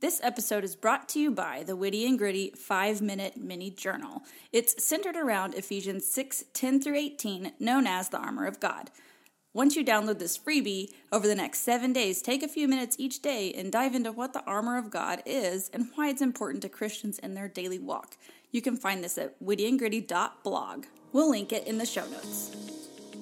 This episode is brought to you by the Witty and Gritty 5 Minute Mini Journal. It's centered around Ephesians 6 10 through 18, known as the Armor of God. Once you download this freebie, over the next seven days, take a few minutes each day and dive into what the armor of God is and why it's important to Christians in their daily walk. You can find this at wittyandgritty.blog. We'll link it in the show notes.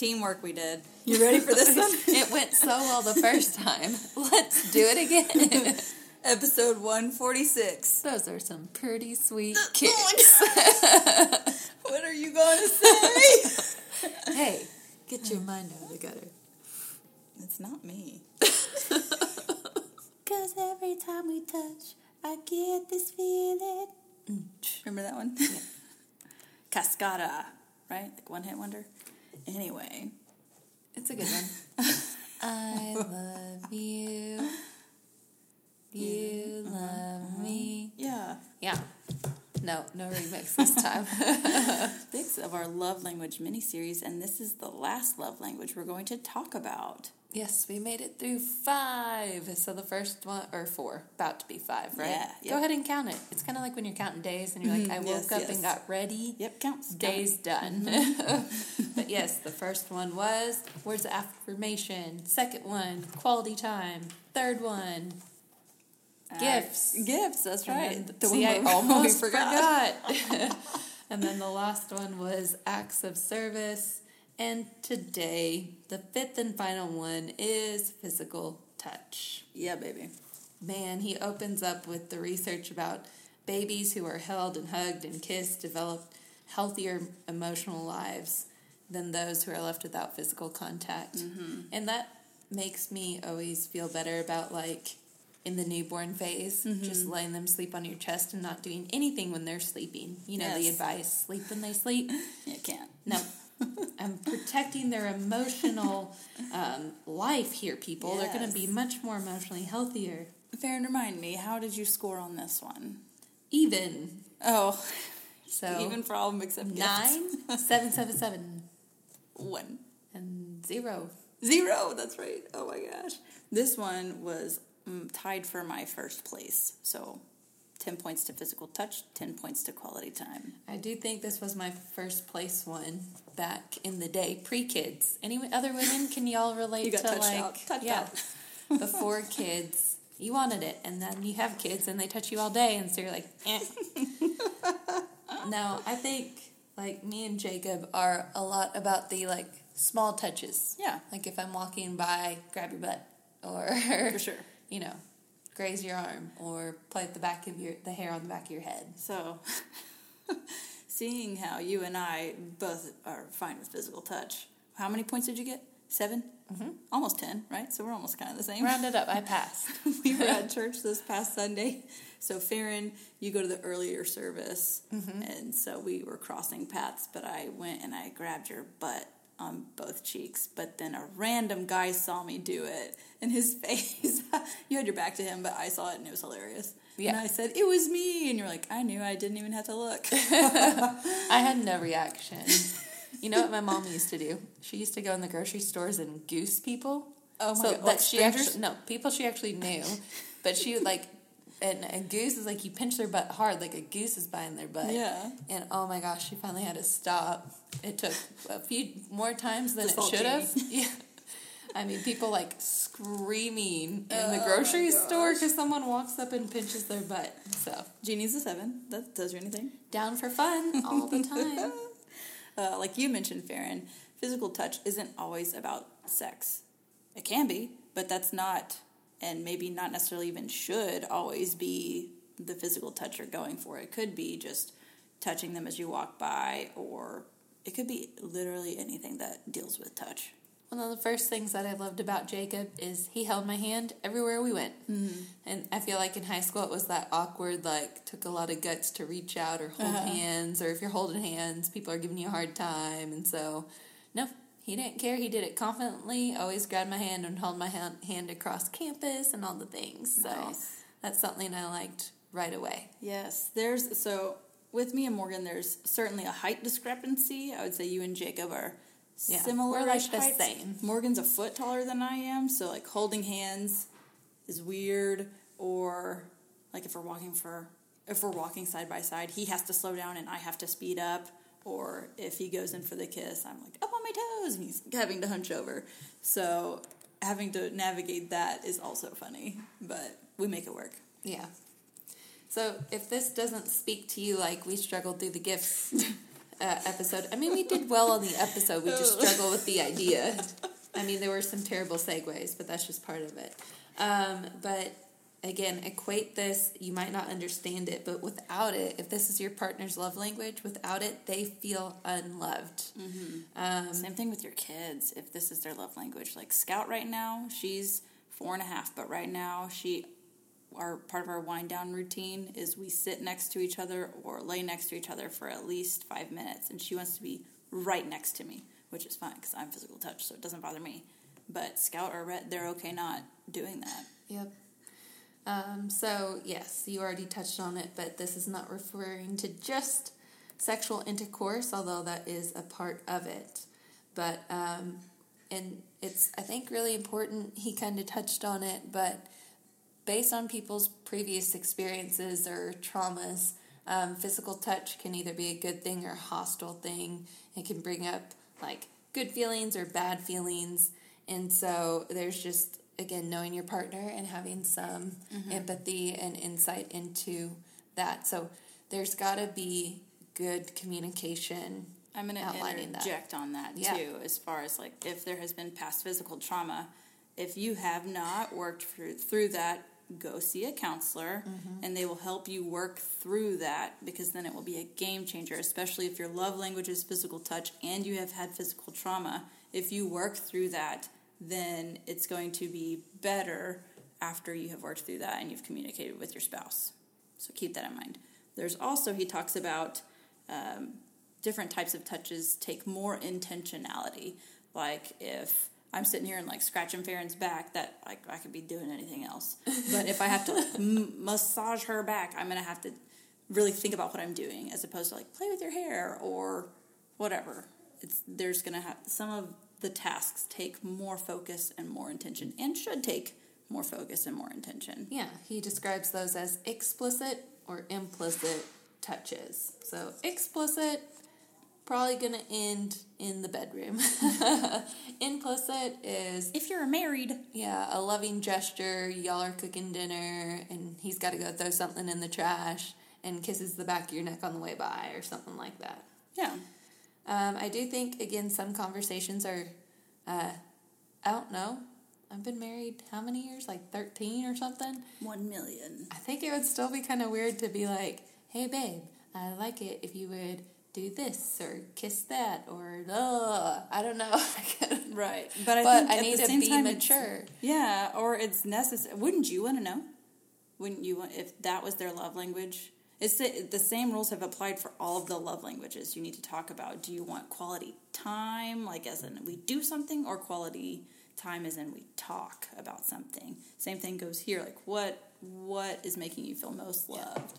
teamwork we did. You ready for this one? it went so well the first time. Let's do it again. Episode 146. Those are some pretty sweet kicks. what are you going to say? hey, get your mind out of the gutter. It's not me. Cause every time we touch, I get this feeling. Mm. Remember that one? Yeah. Cascada, right? Like one hit wonder. Anyway, It's a good one. I love you. You mm-hmm. love mm-hmm. me. yeah. Yeah. No, no remix this time. Six of our love language mini-series, and this is the last love language we're going to talk about. Yes, we made it through five. So the first one, or four, about to be five, right? Yeah, Go ahead and count it. It's kind of like when you're counting days and you're like, mm-hmm. I woke yes, up yes. and got ready. Yep, counts. Days done. Mm-hmm. but yes, the first one was words of affirmation. Second one, quality time. Third one, uh, gifts. Gifts, that's right. then- The see, I one we almost almost forgot. and then the last one was acts of service. And today, the fifth and final one is physical touch. Yeah, baby. Man, he opens up with the research about babies who are held and hugged and kissed develop healthier emotional lives than those who are left without physical contact. Mm-hmm. And that makes me always feel better about like in the newborn phase, mm-hmm. just letting them sleep on your chest and not doing anything when they're sleeping. You know, the Yes. advice sleep when they sleep. You can't. Protecting their emotional um, life here, people. They're going to be much more emotionally healthier. Farron, remind me, how did you score on this one? Even. Oh, So even for all of them except nine, seven, seven, seven, One. and zero. Zero, that's right. Oh my gosh. This one was mm, tied for my first place. So 10 points to physical touch, 10 points to quality time. I do think this was my first place one back in the day, pre kids. Any other women? Can y'all relate You got to touched like out. Touched yeah, out. before kids? You wanted it, and then you have kids, and they touch you all day, and so you're like, eh. no, I think like me and Jacob are a lot about the like small touches. Yeah. like if I'm walking by, grab your butt, or For sure. you know, graze your arm, or play at the back of your the hair on the back of your head. So, seeing how you and I both are fine with physical touch, how many points did you get? 7 Mm-hmm. Almost 10, right? So we're almost kind of the same. Round it up, I passed. we were at church this past Sunday. So, Farron, you go to the earlier service. And so we were crossing paths, but I went and I grabbed your butt on both cheeks. But then a random guy saw me do it, and his face, you had your back to him, but I saw it and it was hilarious. Yeah. And I said, It was me. And you're like, I knew I didn't even have to look. I had no reaction. You know what my mom used to do? She used to go in the grocery stores and goose people. Oh my so God, that like she strangers? actually no people she actually knew, but she would like. And a goose is like you pinch their butt hard, like a goose is biting their butt. Yeah. And oh my gosh, she finally had to stop. It took a few more times than it should have. Yeah. I mean, people like screaming in the Oh grocery store because someone walks up and pinches their butt. So Jeannie's a seven. That tells you anything. down for fun all the time. Uh, like you mentioned, Farron, physical touch isn't always about sex. It can be, but that's not, and maybe not necessarily even should always be the physical touch you're going for. It could be just touching them as you walk by, or it could be literally anything that deals with touch. One of the first things that I loved about Jacob is he held my hand everywhere we went. Mm-hmm. And I feel like in high school it was that awkward, like, took a lot of guts to reach out or hold uh-huh. hands, or if you're holding hands, people are giving you a hard time. And so, no, he didn't care. He did it confidently, always grabbed my hand and held my hand across campus and all the things. So nice. that's something I liked right away. Yes, there's so with me and Morgan, there's certainly a height discrepancy. I would say you and Jacob are yeah, similar. We're like the same. Morgan's a foot taller than I am, so like holding hands is weird. Or like if we're walking for if we're walking side by side, he has to slow down and I have to speed up. Or if he goes in for the kiss, I'm like up on my toes, and he's having to hunch over. So having to navigate that is also funny, but we make it work. Yeah. So if this doesn't speak to you like we struggled through the gifts uh, episode, I mean, we did well on the episode. We just struggled with the idea. I mean, there were some terrible segues, but that's just part of it. Um, but again, equate this. You might not understand it, but without it, if this is your partner's love language, without it, they feel unloved. Mm-hmm. Um, Same thing with your kids. If this is their love language, like Scout right now, she's four and a half, but right now she our part of our wind down routine is we sit next to each other or lay next to each other for at least five minutes, and she wants to be right next to me, which is fine because I'm physical touch, so it doesn't bother me. But Scout or Rhett, they're okay not doing that. Yep. Um, so yes, you already touched on it, but this is not referring to just sexual intercourse, although that is a part of it. But um, and it's I think really important. He kind of touched on it, but based on people's previous experiences or traumas, um, physical touch can either be a good thing or a hostile thing. It can bring up like good feelings or bad feelings. And so there's just, again, knowing your partner and having some mm-hmm. empathy and insight into that. So there's got to be good communication. I'm going to interject that. on that yeah. too, as far as like if there has been past physical trauma. If you have not worked through, through that go see a counselor mm-hmm. and they will help you work through that because then it will be a game changer, especially if your love language is physical touch and you have had physical trauma. If you work through that, then it's going to be better after you have worked through that and you've communicated with your spouse. So keep that in mind. There's also, he talks about um, different types of touches take more intentionality. Like if I'm sitting here and like scratching Farron's back, that like I could be doing anything else. But if I have to m- massage her back, I'm gonna have to really think about what I'm doing, as opposed to like play with your hair or whatever. It's there's gonna have some of the tasks take more focus and more intention, and should take more focus and more intention. Yeah, he describes those as explicit or implicit touches. So explicit probably going to end in the bedroom. Implicit is if you're married. Yeah, a loving gesture. Y'all are cooking dinner, and he's got to go throw something in the trash and kisses the back of your neck on the way by, or something like that. Yeah. Um, I do think again some conversations are. Uh, I don't know. I've been married how many years? Like thirteen or something. One million. I think it would still be kind of weird to be like, "Hey, babe, I like it if you would." do this or kiss that or uh, I don't know. right, but I but think I need to be mature. Yeah, or it's necessary. Wouldn't you want to know? Wouldn't you want if that was their love language? It's the, the same rules have applied for all of the love languages. You need to talk about: Do you want quality time, like as in we do something, or quality time as in we talk about something? Same thing goes here. Like what what is making you feel most loved?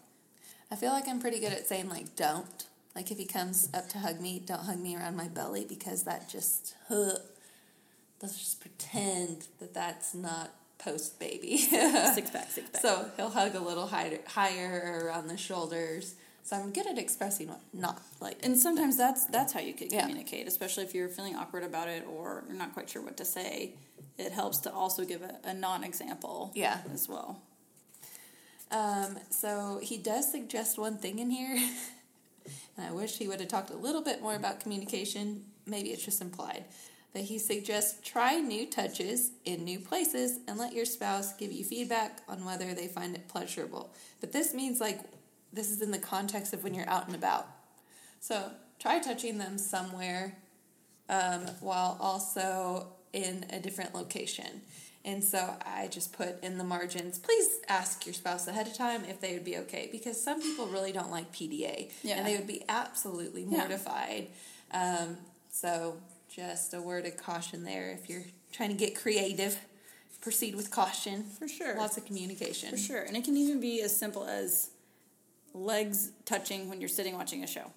I feel like I'm pretty good at saying like don't like if he comes up to hug me, don't hug me around my belly because that just, huh, let's just pretend that that's not post baby. six pack, six pack. So he'll hug a little higher, higher around the shoulders. So I'm good at expressing what not like. And sometimes that's that's how you could communicate, yeah. especially if you're feeling awkward about it or you're not quite sure what to say. It helps to also give a, a non-example. Yeah. As well. Um, so he does suggest one thing in here And I wish he would have talked a little bit more about communication. maybe it's just implied. But he suggests try new touches in new places and let your spouse give you feedback on whether they find it pleasurable. But this means like this is in the context of when you're out and about. So try touching them somewhere um, while also in a different location. And so I just put in the margins, please ask your spouse ahead of time if they would be okay because some people really don't like PDA Yeah. and they would be absolutely Yeah. mortified. Um, so just a word of caution there if you're trying to get creative, proceed with caution. For sure. Lots of communication. For sure. And it can even be as simple as legs touching when you're sitting watching a show,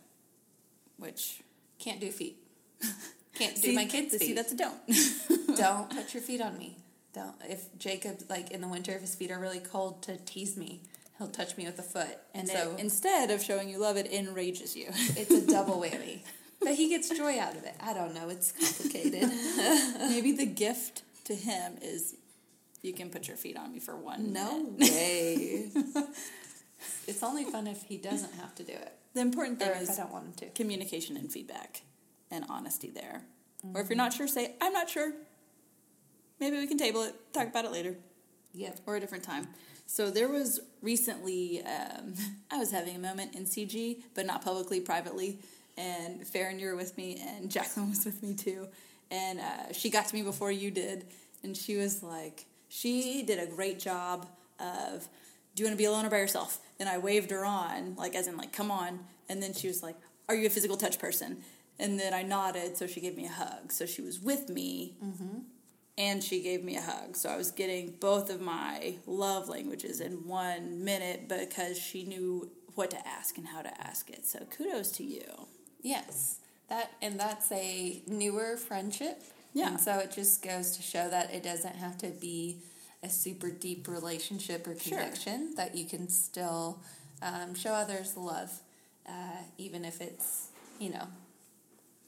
which Can't do feet. Can't do my kids' feet. See, that's a don't. don't put your feet on me. Don't. If Jacob, like in the winter, if his feet are really cold, to tease me, he'll touch me with a foot, and, and so it, instead of showing you love, it enrages you. it's a double whammy. But he gets joy out of it. I don't know. It's complicated. Maybe the gift to him is you can put your feet on me for one. no minute. way. it's only fun if he doesn't have to do it, The important thing or if I don't want him to. communication and feedback and honesty there. Or if you're not sure, say, I'm not sure. Maybe we can table it, talk about it later. Yep. or a different time. So there was recently, um, I was having a moment in CG, but not publicly, privately. And Farron, you were with me, and Jacqueline was with me too. And uh, she got to me before you did, and she was like, she did a great job of, do you want to be alone or by yourself? And I waved her on, like as in like, come on. And then she was like, are you a physical touch person? And then I nodded, so she gave me a hug. So she was with me, and she gave me a hug. So I was getting both of my love languages in one minute because she knew what to ask and how to ask it. So kudos to you. Yes. That and that's a newer friendship. Yeah. And so it just goes to show that it doesn't have to be a super deep relationship or Sure. connection. That you can still um, show others love, uh, even if it's you know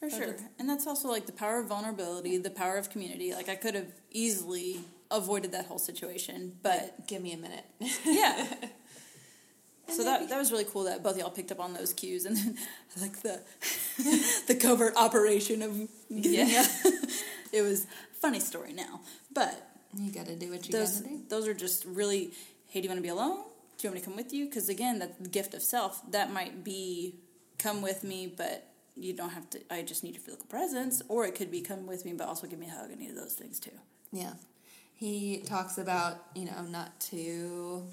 For sure. And that's also like the power of vulnerability, the power of community. Like I could have easily avoided that whole situation, but give me a minute. yeah. So that that was really cool that both y'all picked up on those cues and then like the the covert operation of getting Yeah. it was funny story now. But you got to do what you got to do. those are just really hey do you want to be alone do you want me to come with you because again that gift of self that might be come with me but you don't have to i just need your physical presence or it could be come with me but also give me a hug i need those things too Yeah. He talks about, you know, not to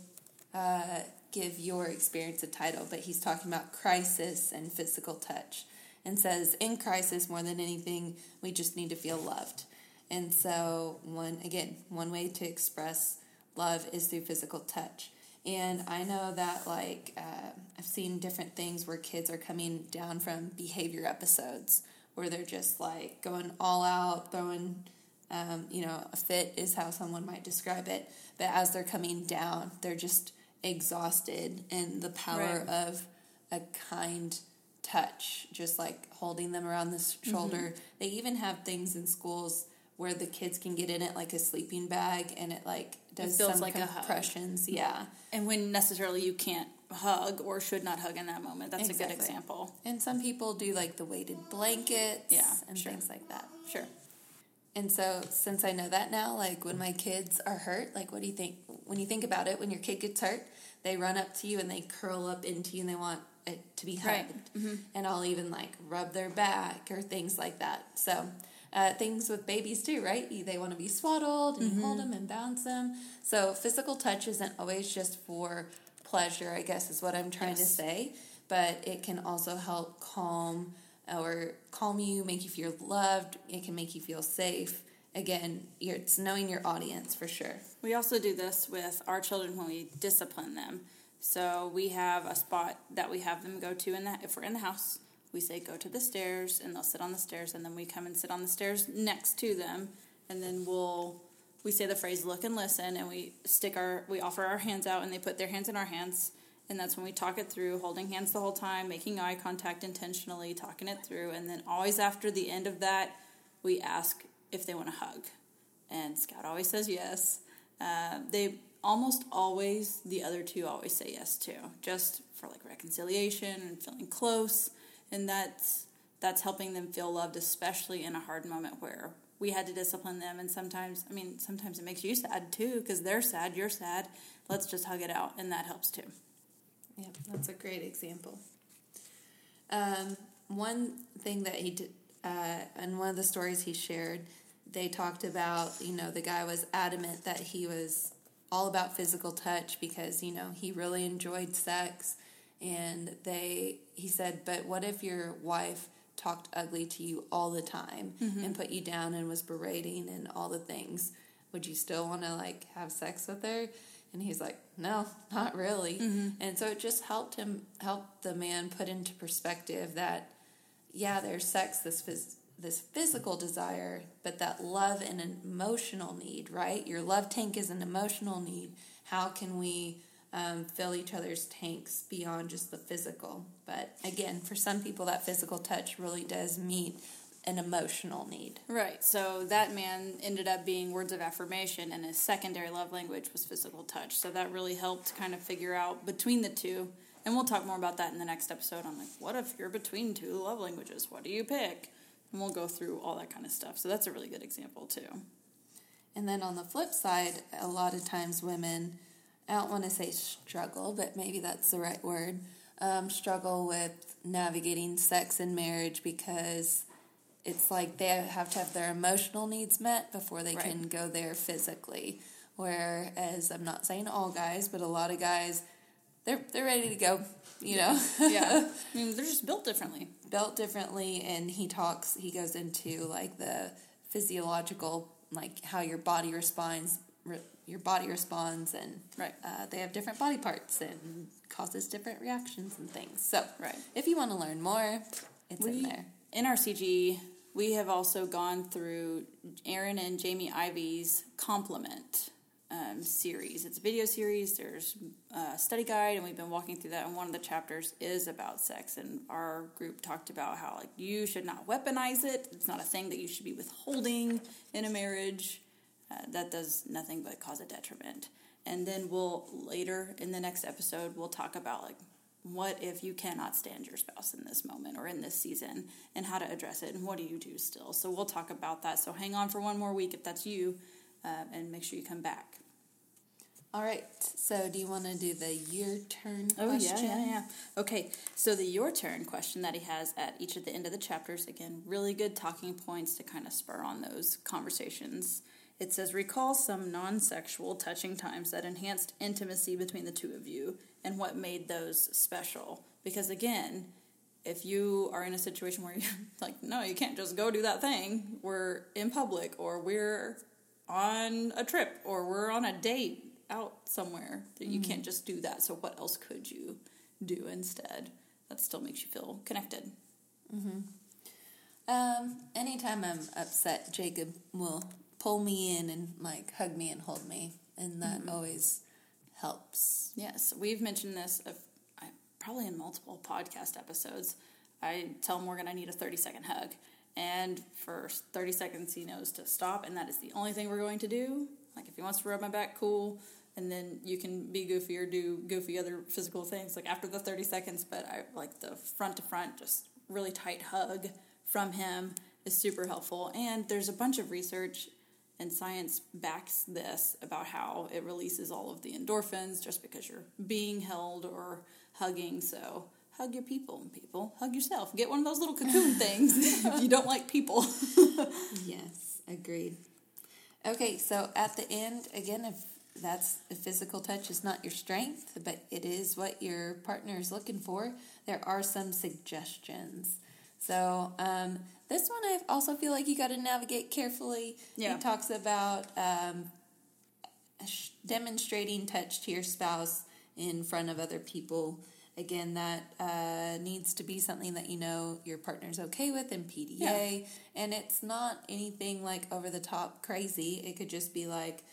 uh, give your experience a title, but he's talking about crisis and physical touch and says, in crisis, more than anything, we just need to feel loved. And so, one, again, one way to express love is through physical touch. And I know that, like, uh, I've seen different things where kids are coming down from behavior episodes where they're just like going all out, throwing um, you know, a fit is how someone might describe it. But as they're coming down, they're just exhausted, and the power Right. of a kind touch, just like holding them around the s- mm-hmm. shoulder. They even have things in schools where the kids can get in it like a sleeping bag, and it like does feels some like compressions. Yeah, and when necessarily you can't hug or should not hug in that moment that's a good example and some people do like the weighted blankets, Yeah, and sure. things like that. sure And so, since I know that now, like when my kids are hurt, like what do you think? When you think about it, when your kid gets hurt, they run up to you and they curl up into you and they want it to be Right. hugged. And I'll even like rub their back or things like that. So, uh, things with babies too, right? They want to be swaddled and you hold them and bounce them. So, physical touch isn't always just for pleasure, I guess is what I'm trying to say, but it can also help calm or calm you, make you feel loved. It can make you feel safe. Again, it's knowing your audience for sure. We also do this with our children when we discipline them. So we have a spot that we have them go to in that if we're in the house, we say go to the stairs and they'll sit on the stairs and then we come and sit on the stairs next to them and then we'll we say the phrase look and listen and we stick our we offer our hands out and they put their hands in our hands and that's when we talk it through holding hands the whole time making eye contact intentionally talking it through and then always after the end of that we ask if they want to hug and Scout always says yes. Uh, they almost always, the other two always say yes too, just for like reconciliation and feeling close. And that's that's helping them feel loved, especially in a hard moment where we had to discipline them. And sometimes, I mean, sometimes it makes you sad too because they're sad, you're sad. Let's just hug it out, and that helps too. Yeah, that's a great example. Um, one thing that he did, uh, in one of the stories he shared, they talked about, you know, the guy was adamant that he was all about physical touch because, you know, he really enjoyed sex. And they, he said, but what if your wife talked ugly to you all the time mm-hmm. and put you down and was berating and all the things? Would you still want to like have sex with her? And he's like, no, not really. Mm-hmm. And so it just helped him, help the man put into perspective that, yeah, there's sex, this phys- this physical desire, but that love and emotional need, right? Your love tank is an emotional need. How can we um, fill each other's tanks beyond just the physical? But again, for some people, that physical touch really does meet an emotional need. Right. So that man ended up being words of affirmation, and his secondary love language was physical touch. So that really helped kind of figure out between the two. And we'll talk more about that in the next episode. I'm like, what if you're between two love languages? What do you pick? And we'll go through all that kind of stuff. So that's a really good example, too. And then on the flip side, a lot of times women, I don't want to say struggle, but maybe that's the right word, um, struggle with navigating sex and marriage because it's like they have to have their emotional needs met before they right. can go there physically. Whereas I'm not saying all guys, but a lot of guys, they're they're ready to go. You know, yeah. I mean, they're just built differently. Built differently, and he talks. He goes into like the physiological, like how your body responds. Re, your body responds, and right. Uh, they have different body parts and causes different reactions and things. So, right. If you want to learn more, it's we, in there. In our CG, we have also gone through Aaron and Jamie Ivey's Complement um, series. It's a video series. There's a study guide, and we've been walking through that. And one of the chapters is about sex. And our group talked about how like you should not weaponize it. It's not a thing that you should be withholding in a marriage. Uh, that does nothing but cause a detriment. And then we'll later in the next episode we'll talk about like what if you cannot stand your spouse in this moment or in this season and how to address it and what do you do still so we'll talk about that so hang on for one more week if that's you uh, and make sure you come back all right so do you want to do the your turn oh question? yeah yeah yeah okay so the your turn question that he has at each of the end of the chapters again really good talking points to kind of spur on those conversations it says, Recall some non sexual touching times that enhanced intimacy between the two of you and what made those special. Because again, if you are in a situation where you're like, no, you can't just go do that thing, we're in public or we're on a trip or we're on a date out somewhere, that you mm-hmm. can't just do that. So, what else could you do instead? That still makes you feel connected. Mm-hmm. Um, anytime I'm upset, Jacob will pull me in and like hug me and hold me, and that mm-hmm. always helps. Yes, we've mentioned this of, I, probably in multiple podcast episodes. I tell Morgan I need a 30 second hug. And for 30 seconds, he knows to stop, and that is the only thing we're going to do. Like, if he wants to rub my back, cool. And then you can be goofy or do goofy other physical things, like after the 30 seconds. But I like the front to front, just really tight hug from him is super helpful. And there's a bunch of research and science backs this about how it releases all of the endorphins just because you're being held or hugging. So hug your people, people. Hug yourself. Get one of those little cocoon things if you don't like people. yes, agreed. Okay, so at the end, again, if that's the physical touch is not your strength, but it is what your partner is looking for, there are some suggestions. So um, this one, I also feel like you got to navigate carefully. Yeah. He talks about um, demonstrating touch to your spouse in front of other people. Again, that uh, needs to be something that you know your partner's okay with in PDA. Yeah. And it's not anything like over the top crazy. It could just be like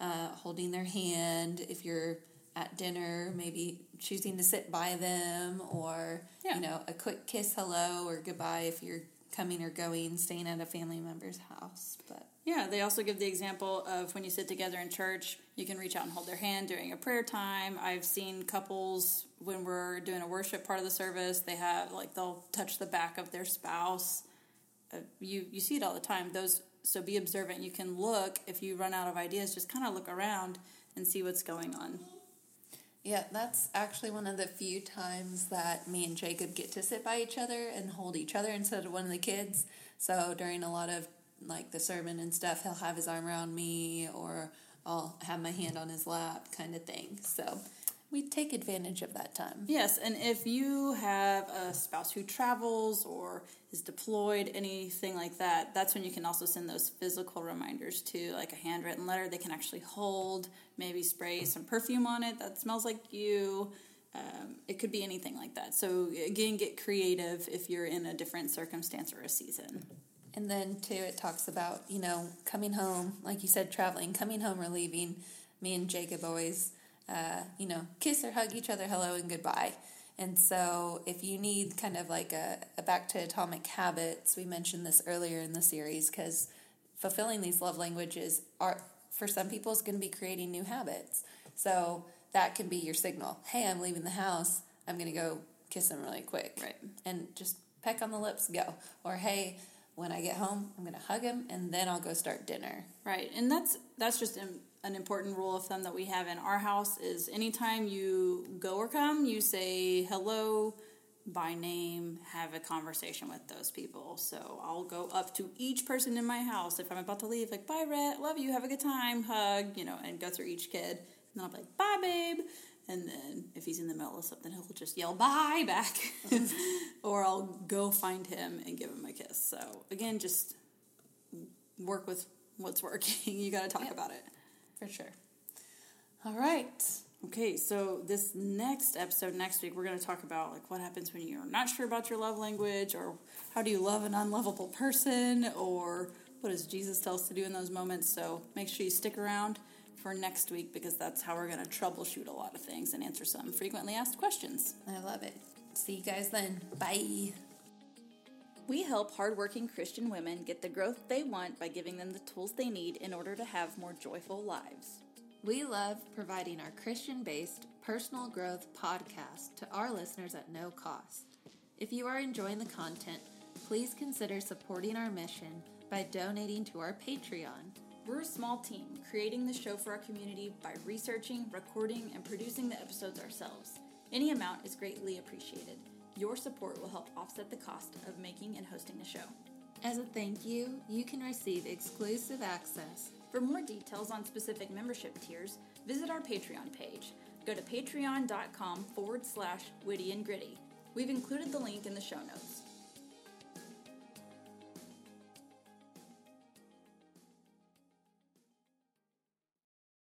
uh, holding their hand if you're at dinner, maybe choosing to sit by them, or yeah. you know, a quick kiss, hello, or goodbye if you're coming or going, staying at a family member's house. But Yeah, they also give the example of when you sit together in church, you can reach out and hold their hand during a prayer time. I've seen couples when we're doing a worship part of the service, they have like they'll touch the back of their spouse. Uh, you you see it all the time. Those so be observant. You can look if you run out of ideas, just kind of look around and see what's going on. Yeah, that's actually one of the few times that me and Jacob get to sit by each other and hold each other instead of one of the kids. So during a lot of like the sermon and stuff, he'll have his arm around me or I'll have my hand on his lap kind of thing. So we take advantage of that time. Yes, and if you have a spouse who travels or is deployed, anything like that, that's when you can also send those physical reminders to like a handwritten letter they can actually hold, maybe spray some perfume on it that smells like you. Um, it could be anything like that. So, again, get creative if you're in a different circumstance or a season. And then, too, it talks about, you know, coming home, like you said, traveling, coming home or leaving. Me and Jacob always uh, you know, kiss or hug each other hello and goodbye. And so, if you need kind of like a, a back to atomic habits, we mentioned this earlier in the series because fulfilling these love languages are for some people is going to be creating new habits. So that can be your signal. Hey, I'm leaving the house. I'm going to go kiss him really quick, right? And just peck on the lips, go. Or hey, when I get home, I'm going to hug him, and then I'll go start dinner. Right, and that's that's just an important rule of thumb that we have in our house is anytime you go or come, you say hello by name, have a conversation with those people. So I'll go up to each person in my house if I'm about to leave, like, bye, Rhett, love you, have a good time, hug, you know, and go through each kid. And then I'll be like, bye, babe. And then if he's in the middle of something, he'll just yell bye back. or I'll go find him and give him a kiss. So again, just work with what's working. you got to talk yep. about it for sure. All right. Okay, so this next episode next week, we're going to talk about like what happens when you're not sure about your love language, or how do you love an unlovable person, or what does Jesus tell us to do in those moments. So make sure you stick around for next week because that's how we're going to troubleshoot a lot of things and answer some frequently asked questions. I love it. See you guys then. Bye. We help hardworking Christian women get the growth they want by giving them the tools they need in order to have more joyful lives. We love providing our Christian based personal growth podcast to our listeners at no cost. If you are enjoying the content, please consider supporting our mission by donating to our Patreon. We're a small team creating the show for our community by researching, recording, and producing the episodes ourselves. Any amount is greatly appreciated. Your support will help offset the cost of making and hosting the show. As a thank you, you can receive exclusive access. For more details on specific membership tiers, visit our Patreon page. Go to patreon.com forward slash witty and gritty. We've included the link in the show notes.